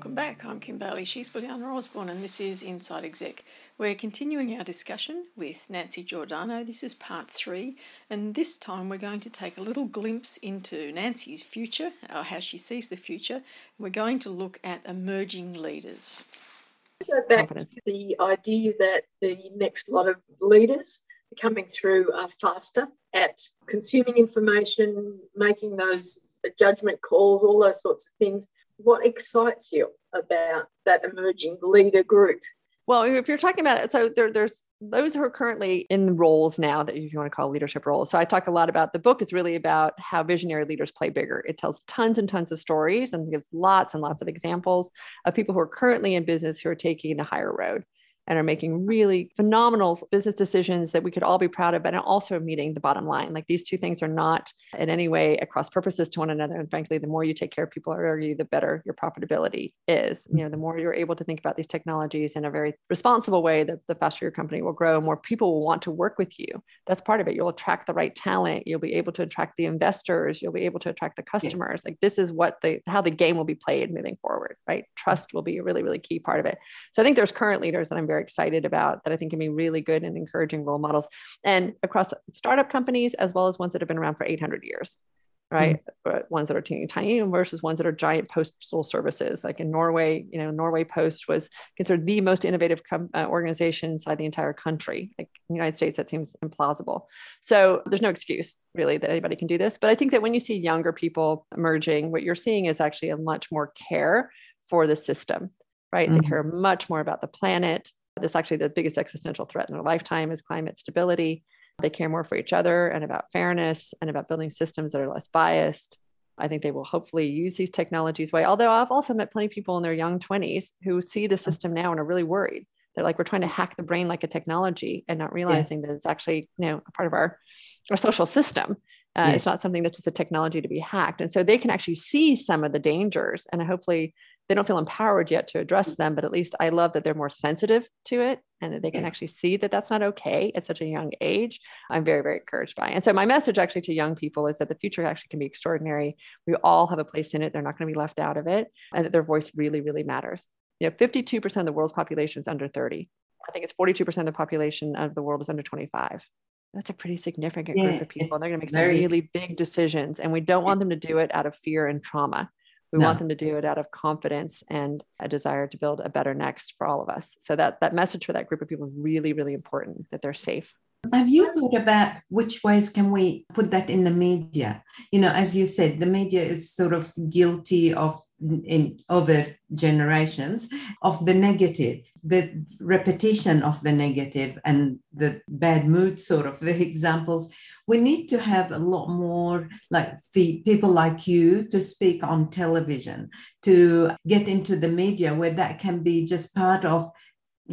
Welcome back. I'm Kim Bailey. She's Juliana Osborne, and this is Inside Exec. We're continuing our discussion with Nancy Giordano. This is part three, and this time we're going to take a little glimpse into Nancy's future, or how she sees the future. We're going to look at emerging leaders. Go back to the idea that the next lot of leaders coming through are faster at consuming information, making those judgment calls, all those sorts of things what excites you about that emerging leader group? Well, if you're talking about it, so there, there's those who are currently in roles now that if you want to call leadership roles. So I talk a lot about the book is really about how visionary leaders play bigger. It tells tons and tons of stories and gives lots and lots of examples of people who are currently in business who are taking the higher road and are making really phenomenal business decisions that we could all be proud of, but also meeting the bottom line. Like these two things are not in any way across purposes to one another. And frankly, the more you take care of people around you, the better your profitability is. You know, the more you're able to think about these technologies in a very responsible way, the, the faster your company will grow, more people will want to work with you. That's part of it. You'll attract the right talent. You'll be able to attract the investors. You'll be able to attract the customers. Like this is what the how the game will be played moving forward, right? Trust will be a really, really key part of it. So I think there's current leaders that I'm very excited about that I think can be really good and encouraging role models and across startup companies as well as ones that have been around for 800 years right mm-hmm. but ones that are teeny tiny versus ones that are giant postal services like in norway you know norway post was considered the most innovative com- uh, organization inside the entire country like in the united states that seems implausible so there's no excuse really that anybody can do this but i think that when you see younger people emerging what you're seeing is actually a much more care for the system right? Mm-hmm. They care much more about the planet. This actually the biggest existential threat in their lifetime is climate stability. They care more for each other and about fairness and about building systems that are less biased. I think they will hopefully use these technologies way. Although I've also met plenty of people in their young 20s who see the system now and are really worried. They're like, we're trying to hack the brain like a technology and not realizing yeah. that it's actually, you know, a part of our, our social system. Uh, yeah. It's not something that's just a technology to be hacked. And so they can actually see some of the dangers and hopefully they don't feel empowered yet to address mm. them but at least i love that they're more sensitive to it and that they can actually see that that's not okay at such a young age. I'm very very encouraged by it. and so my message actually to young people is that the future actually can be extraordinary. We all have a place in it. They're not going to be left out of it and that their voice really really matters. You know 52% of the world's population is under 30 i think it's 42% of the population of the world is under 25 that's a pretty significant yeah, group of people. They're going to make some really big decisions, and we don't want them to do it out of fear and trauma. We no. want them to do it out of confidence and a desire to build a better next for all of us. So that that message for that group of people is really, really important that they're safe. Have you thought about which ways can we put that in the media? You know, as you said, the media is sort of guilty of in over generations of the negative, the repetition of the negative and the bad mood sort of the examples. We need to have a lot more like people like you to speak on television, to get into the media where that can be just part of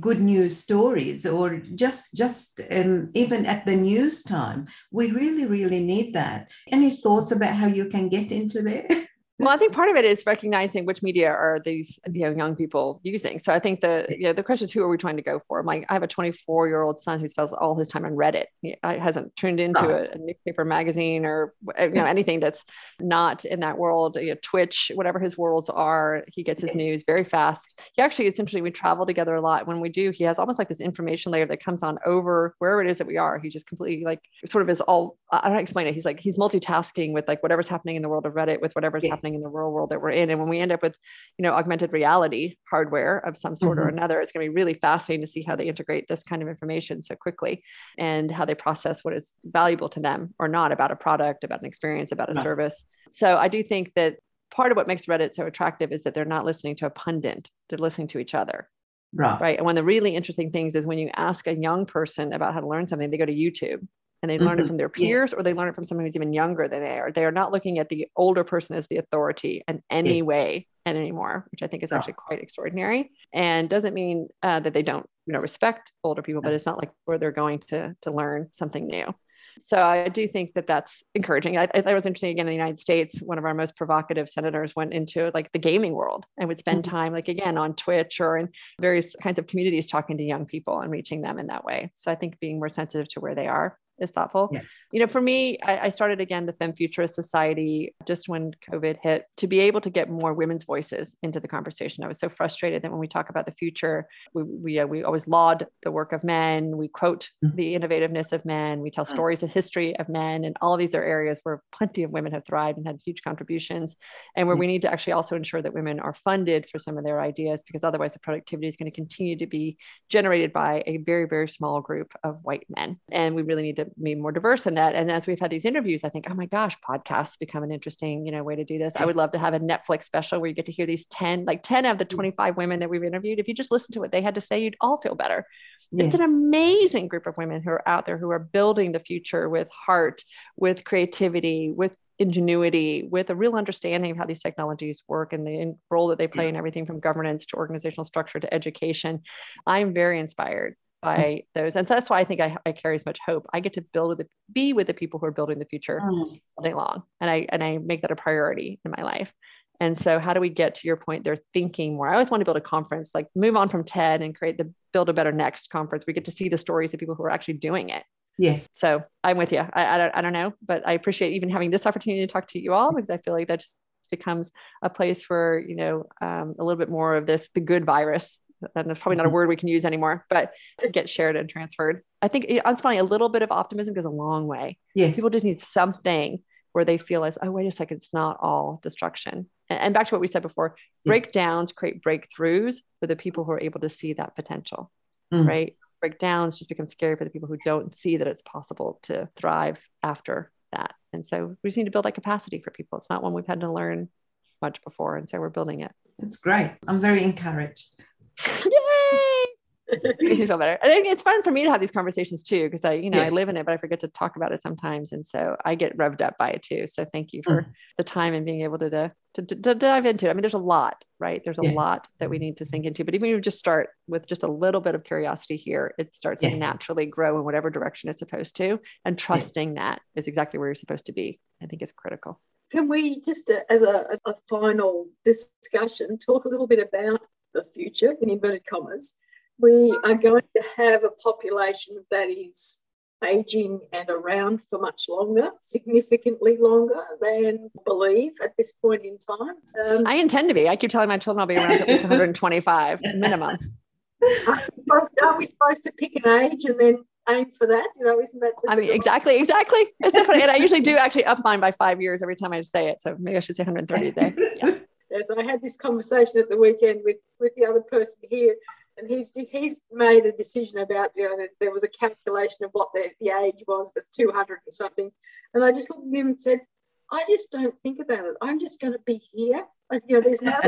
good news stories or just just um, even at the news time. We really really need that. Any thoughts about how you can get into there Well, I think part of it is recognizing which media are these you know young people using. So I think the you know the question is who are we trying to go for? My I have a 24 year old son who spends all his time on Reddit. He hasn't turned into a, a, newspaper magazine or eh, you know anything that's not in that world. You know, Twitch, whatever his worlds are, he gets his news very fast. He actually it's interesting. We travel together a lot. When we do, he has almost like this information layer that comes on over wherever it is that we are. He just completely like sort of is all I don't explain it. He's like he's multitasking with like whatever's happening in the world of Reddit with whatever's yeah. happening happening in the real world that we're in. And when we end up with, you know, augmented reality hardware of some sort mm-hmm. or another, it's going to be really fascinating to see how they integrate this kind of information so quickly and how they process what is valuable to them or not about a product, about an experience, about a no. service. So I do think that part of what makes Reddit so attractive is that they're not listening to a pundit, they're listening to each other. Right. right. And one of the really interesting things is when you ask a young person about how to learn something, they go to YouTube and they learn mm-hmm. it from their peers yeah. or they learn it from someone who's even younger than they are. They are not looking at the older person as the authority in any yeah. way and anymore, which I think is actually quite extraordinary. And doesn't mean uh, that they don't, you know, respect older people, but it's not like where they're going to to learn something new. So I do think that that's encouraging. I, I thought it was interesting again in the United States. One of our most provocative senators went into like the gaming world and would spend mm-hmm. time, like again, on Twitch or in various kinds of communities, talking to young people and reaching them in that way. So I think being more sensitive to where they are is thoughtful. Yeah. You know, for me, I, I, started again the Femme Futurist Society just when COVID hit to be able to get more women's voices into the conversation. I was so frustrated that when we talk about the future, we we, uh, we always laud the work of men, we quote mm-hmm. the innovativeness of men, we tell mm. stories of history of men, and all of these are areas where plenty of women have thrived and had huge contributions, and where mm-hmm. we need to actually also ensure that women are funded for some of their ideas because otherwise the productivity is going to continue to be generated by a very very small group of white men, and we really need to be more diverse in that. And as we've had these interviews, I think, oh my gosh, podcasts become an interesting, you know, way to do this. I would love to have a Netflix special where you get to hear these 10, like 10 of the mm. 25 women that we've interviewed. If you just listen to what they had to say, you'd all feel better. Yeah. It's an amazing group of women who are out there who are building the future with heart, with creativity, with ingenuity with a real understanding of how these technologies work and the role that they play in everything from governance to organizational structure to education. I'm very inspired by those. And so that's why I think I, I carry as much hope. I get to build with the, be with the people who are building the future mm. all day long. And I, and I make that a priority in my life. And so how do we get to your point? They're thinking more. I always want to build a conference, like move on from TED and create the build a better next conference. We get to see the stories of people who are actually doing it. Yes. So I'm with you. I, I don't, I don't know, but I appreciate even having this opportunity to talk to you all because I feel like that becomes a place for, you know, um, a little bit more of this, the good virus and it's probably not a mm-hmm. word we can use anymore, but get shared and transferred. I think it's funny, a little bit of optimism goes a long way. Yes. People just need something where they feel as, oh, wait a second, it's not all destruction. And, and back to what we said before, yeah. breakdowns create breakthroughs for the people who are able to see that potential, mm. right? Breakdowns just become scary for the people who don't see that it's possible to thrive after that. And so we just need to build that capacity for people. It's not one we've had to learn much before. And so we're building it. It's great. I'm very encouraged. Yay! makes me feel better. And it's fun for me to have these conversations too, because I, you know, yeah. I live in it, but I forget to talk about it sometimes. And so I get revved up by it too. So thank you for mm. the time and being able to, to, to, to, dive into it. I mean, there's a lot, right? There's a yeah. lot that we need to sink into, but even if you just start with just a little bit of curiosity here, it starts yeah. to naturally grow in whatever direction it's supposed to. And trusting that is exactly where you're supposed to be, I think is critical. Can we just, uh, as a, a final discussion, talk a little bit about the future, in inverted commas, we are going to have a population that is aging and around for much longer, significantly longer than believe at this point in time. Um, I intend to be. I keep telling my children I'll be around at least 125 minimum. Are we supposed to pick an age and then aim for that? You know, isn't that? I mean, exactly, exactly. It's so funny, and I usually do actually up mine by five years every time I say it. So maybe I should say 130 a day. Yeah. Yes, I had this conversation at the weekend with with the other person here, and he's he's made a decision about you know there was a calculation of what the, the age was it's 200 and something, and I just looked at him and said, I just don't think about it. I'm just going to be here. Like, you know, there's no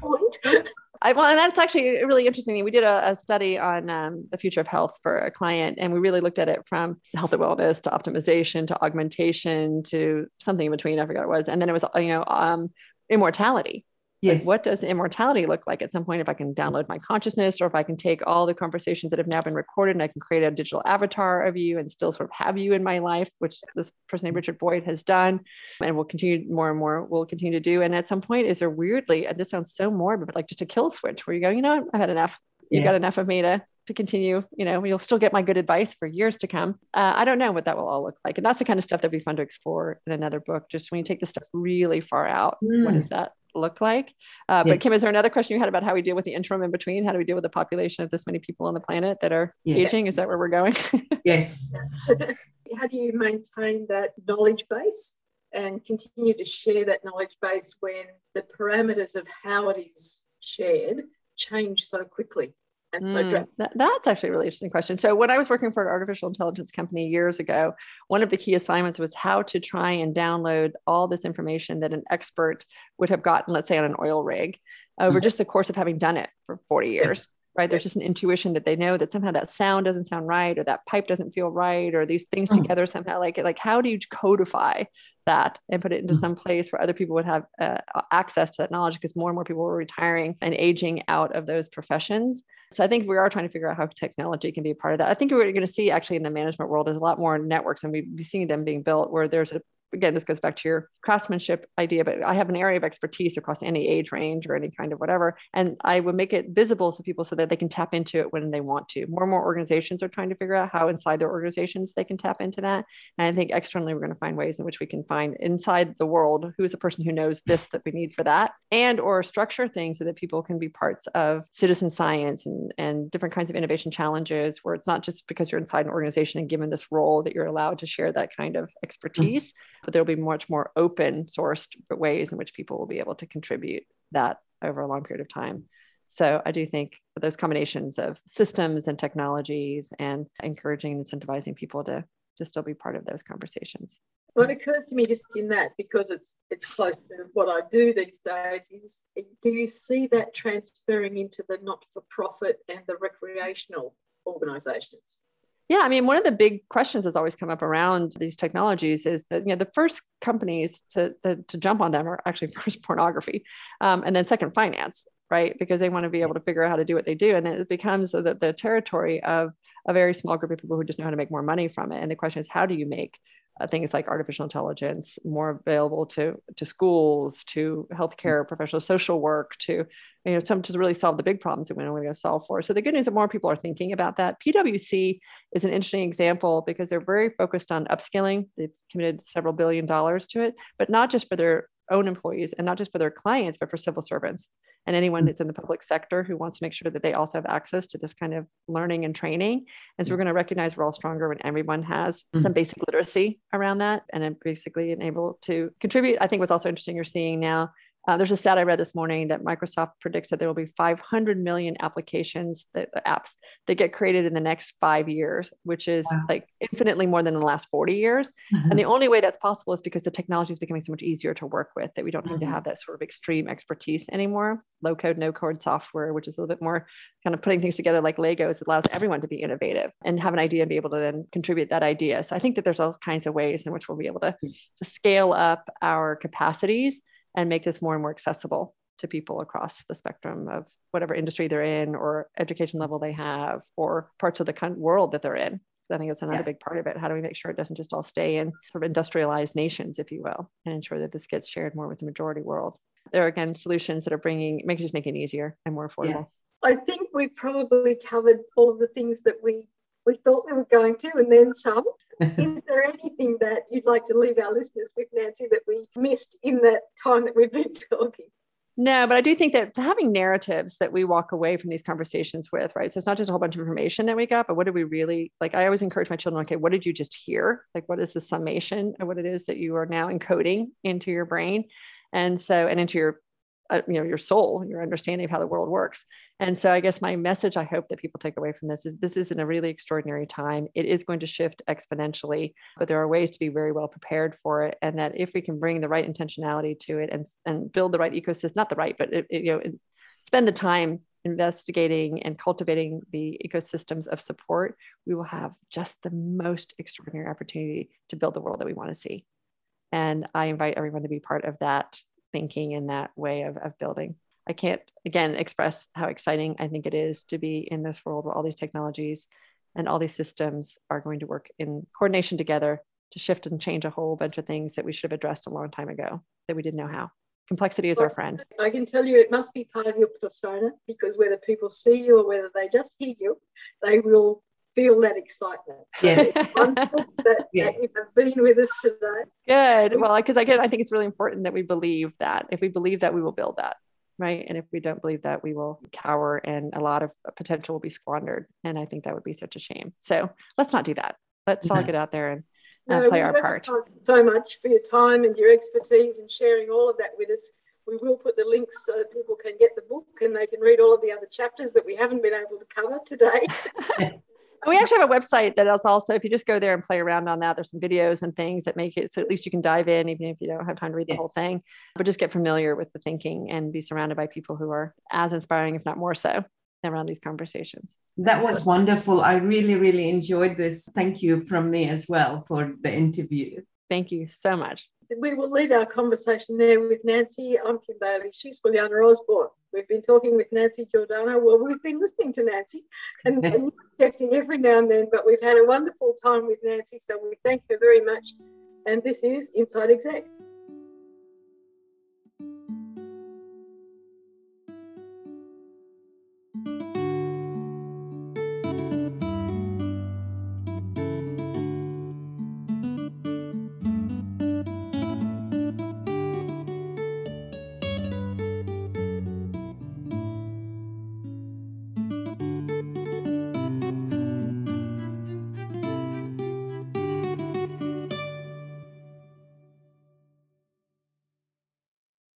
point. I, well, and that's actually really interesting. We did a, a study on um, the future of health for a client, and we really looked at it from health and wellness to optimization to augmentation to something in between. I forgot what it was. And then it was, you know, um, immortality. Yes. Like what does immortality look like at some point if I can download my consciousness or if I can take all the conversations that have now been recorded and I can create a digital avatar of you and still sort of have you in my life, which this person named Richard Boyd has done and will continue more and more will continue to do. And at some point, is there weirdly, and this sounds so morbid, but like just a kill switch where you go, you know, I've had enough. You yeah. got enough of me to to continue, you know, you'll still get my good advice for years to come. Uh, I don't know what that will all look like. And that's the kind of stuff that'd be fun to explore in another book. Just when you take the stuff really far out, mm. what does that look like? Uh, yeah. But Kim, is there another question you had about how we deal with the interim in between? How do we deal with the population of this many people on the planet that are yeah. aging? Is that where we're going? yes. how do you maintain that knowledge base and continue to share that knowledge base when the parameters of how it is shared change so quickly? And so mm, that, that's actually a really interesting question. So when I was working for an artificial intelligence company years ago, one of the key assignments was how to try and download all this information that an expert would have gotten, let's say on an oil rig, over mm-hmm. just the course of having done it for 40 years. Right. There's just an intuition that they know that somehow that sound doesn't sound right, or that pipe doesn't feel right, or these things mm. together somehow like like how do you codify that and put it into mm-hmm. some place where other people would have uh, access to that knowledge because more and more people were retiring and aging out of those professions. So I think we are trying to figure out how technology can be a part of that. I think what we're going to see actually in the management world is a lot more networks and we've seen them being built where there's a again, this goes back to your craftsmanship idea, but I have an area of expertise across any age range or any kind of whatever. And I would make it visible to people so that they can tap into it when they want to. More and more organizations are trying to figure out how inside their organizations they can tap into that. And I think externally, we're going to find ways in which we can find inside the world who is the person who knows this that we need for that and or structure things so that people can be parts of citizen science and, and different kinds of innovation challenges where it's not just because you're inside an organization and given this role that you're allowed to share that kind of mm-hmm. expertise, mm-hmm. But there'll be much more open sourced ways in which people will be able to contribute that over a long period of time. So I do think those combinations of systems and technologies and encouraging and incentivizing people to to still be part of those conversations. What occurs to me just in that, because it's it's close to what I do these days, is do you see that transferring into the not-for-profit and the recreational organisations? Yeah, I mean, one of the big questions that's always come up around these technologies is that you know the first companies to to, to jump on them are actually first pornography, um, and then second finance, right? Because they want to be able to figure out how to do what they do, and then it becomes the, the territory of a very small group of people who just know how to make more money from it. And the question is, how do you make things like artificial intelligence more available to to schools, to mm. healthcare, professional social work, to you know some to really solve the big problems that we're going to solve for. So the good news is that more people are thinking about that. PwC is an interesting example because they're very focused on upskilling. They've committed several billion dollars to it, but not just for their own employees and not just for their clients, but for civil servants and anyone mm. that's in the public sector who wants to make sure that they also have access to this kind of learning and training. And so we're mm. going to recognize we're all stronger when everyone has mm-hmm. some basic literacy around that and basically able to contribute. I think what's also interesting you're seeing now uh, there's a stat I read this morning that Microsoft predicts that there will be 500 million applications that apps that get created in the next five years, which is wow. like infinitely more than the last 40 years. Mm-hmm. And the only way that's possible is because the technology is becoming so much easier to work with that we don't mm-hmm. need to mm-hmm. have that sort of extreme expertise anymore. Low code, no code software, which is a little bit more kind of putting things together like Legos, allows everyone to be innovative and have an idea and be able to then contribute that idea. So I think that there's all kinds of ways in which we'll be able to, to scale up our capacities and make this more and more accessible to people across the spectrum of whatever industry they're in or education level they have or parts of the world that they're in. I think it's another yeah. big part of it. How do we make sure it doesn't just all stay in sort of industrialized nations, if you will, and ensure that this gets shared more with the majority world? There are again solutions that are bringing, make just making it easier and more affordable. Yeah. I think we've probably covered all of the things that we we thought we were going to, and then some. Is there anything that you'd like to leave our listeners with, Nancy, that we missed in that time that we've been talking? No, but I do think that having narratives that we walk away from these conversations with, right? So it's not just a whole bunch of information that we got, but what did we really like? I always encourage my children, okay, what did you just hear? Like, what is the summation of what it is that you are now encoding into your brain? And so, and into your uh, you know your soul your understanding of how the world works. And so i guess my message i hope that people take away from this is this is in a really extraordinary time. It is going to shift exponentially but there are ways to be very well prepared for it and that if we can bring the right intentionality to it and and build the right ecosystem not the right but it, it, you know spend the time investigating and cultivating the ecosystems of support we will have just the most extraordinary opportunity to build the world that we want to see. And i invite everyone to be part of that thinking in that way of, of building. I can't, again, express how exciting I think it is to be in this world where all these technologies and all these systems are going to work in coordination together to shift and change a whole bunch of things that we should have addressed a long time ago that we didn't know how. Complexity is well, our friend. I can tell you it must be part of your persona because whether people see you or whether they just hear you, they will feel that excitement. Yes. that, yes. that you have been with us today. Good. Well, because I get, I think it's really important that we believe that. If we believe that, we will build that. Right. And if we don't believe that, we will cower and a lot of potential will be squandered. And I think that would be such a shame. So let's not do that. Let's all get out there and uh, no, play our part. So much for your time and your expertise and sharing all of that with us. We will put the links so that people can get the book and they can read all of the other chapters that we haven't been able to cover today. we actually have a website that is also, if you just go there and play around on that, there's some videos and things that make it so at least you can dive in, even if you don't have time to read the whole thing, but just get familiar with the thinking and be surrounded by people who are as inspiring, if not more so, around these conversations. That was wonderful. I really, really enjoyed this. Thank you from me as well for the interview. Thank you so much. We will leave our conversation there with Nancy. I'm Kim Bailey. She's Juliana Osborne. We've been talking with Nancy Giordano. Well, we've been listening to Nancy and, and every now and then, but we've had a wonderful time with Nancy. So we thank her very much and this is Inside Exec.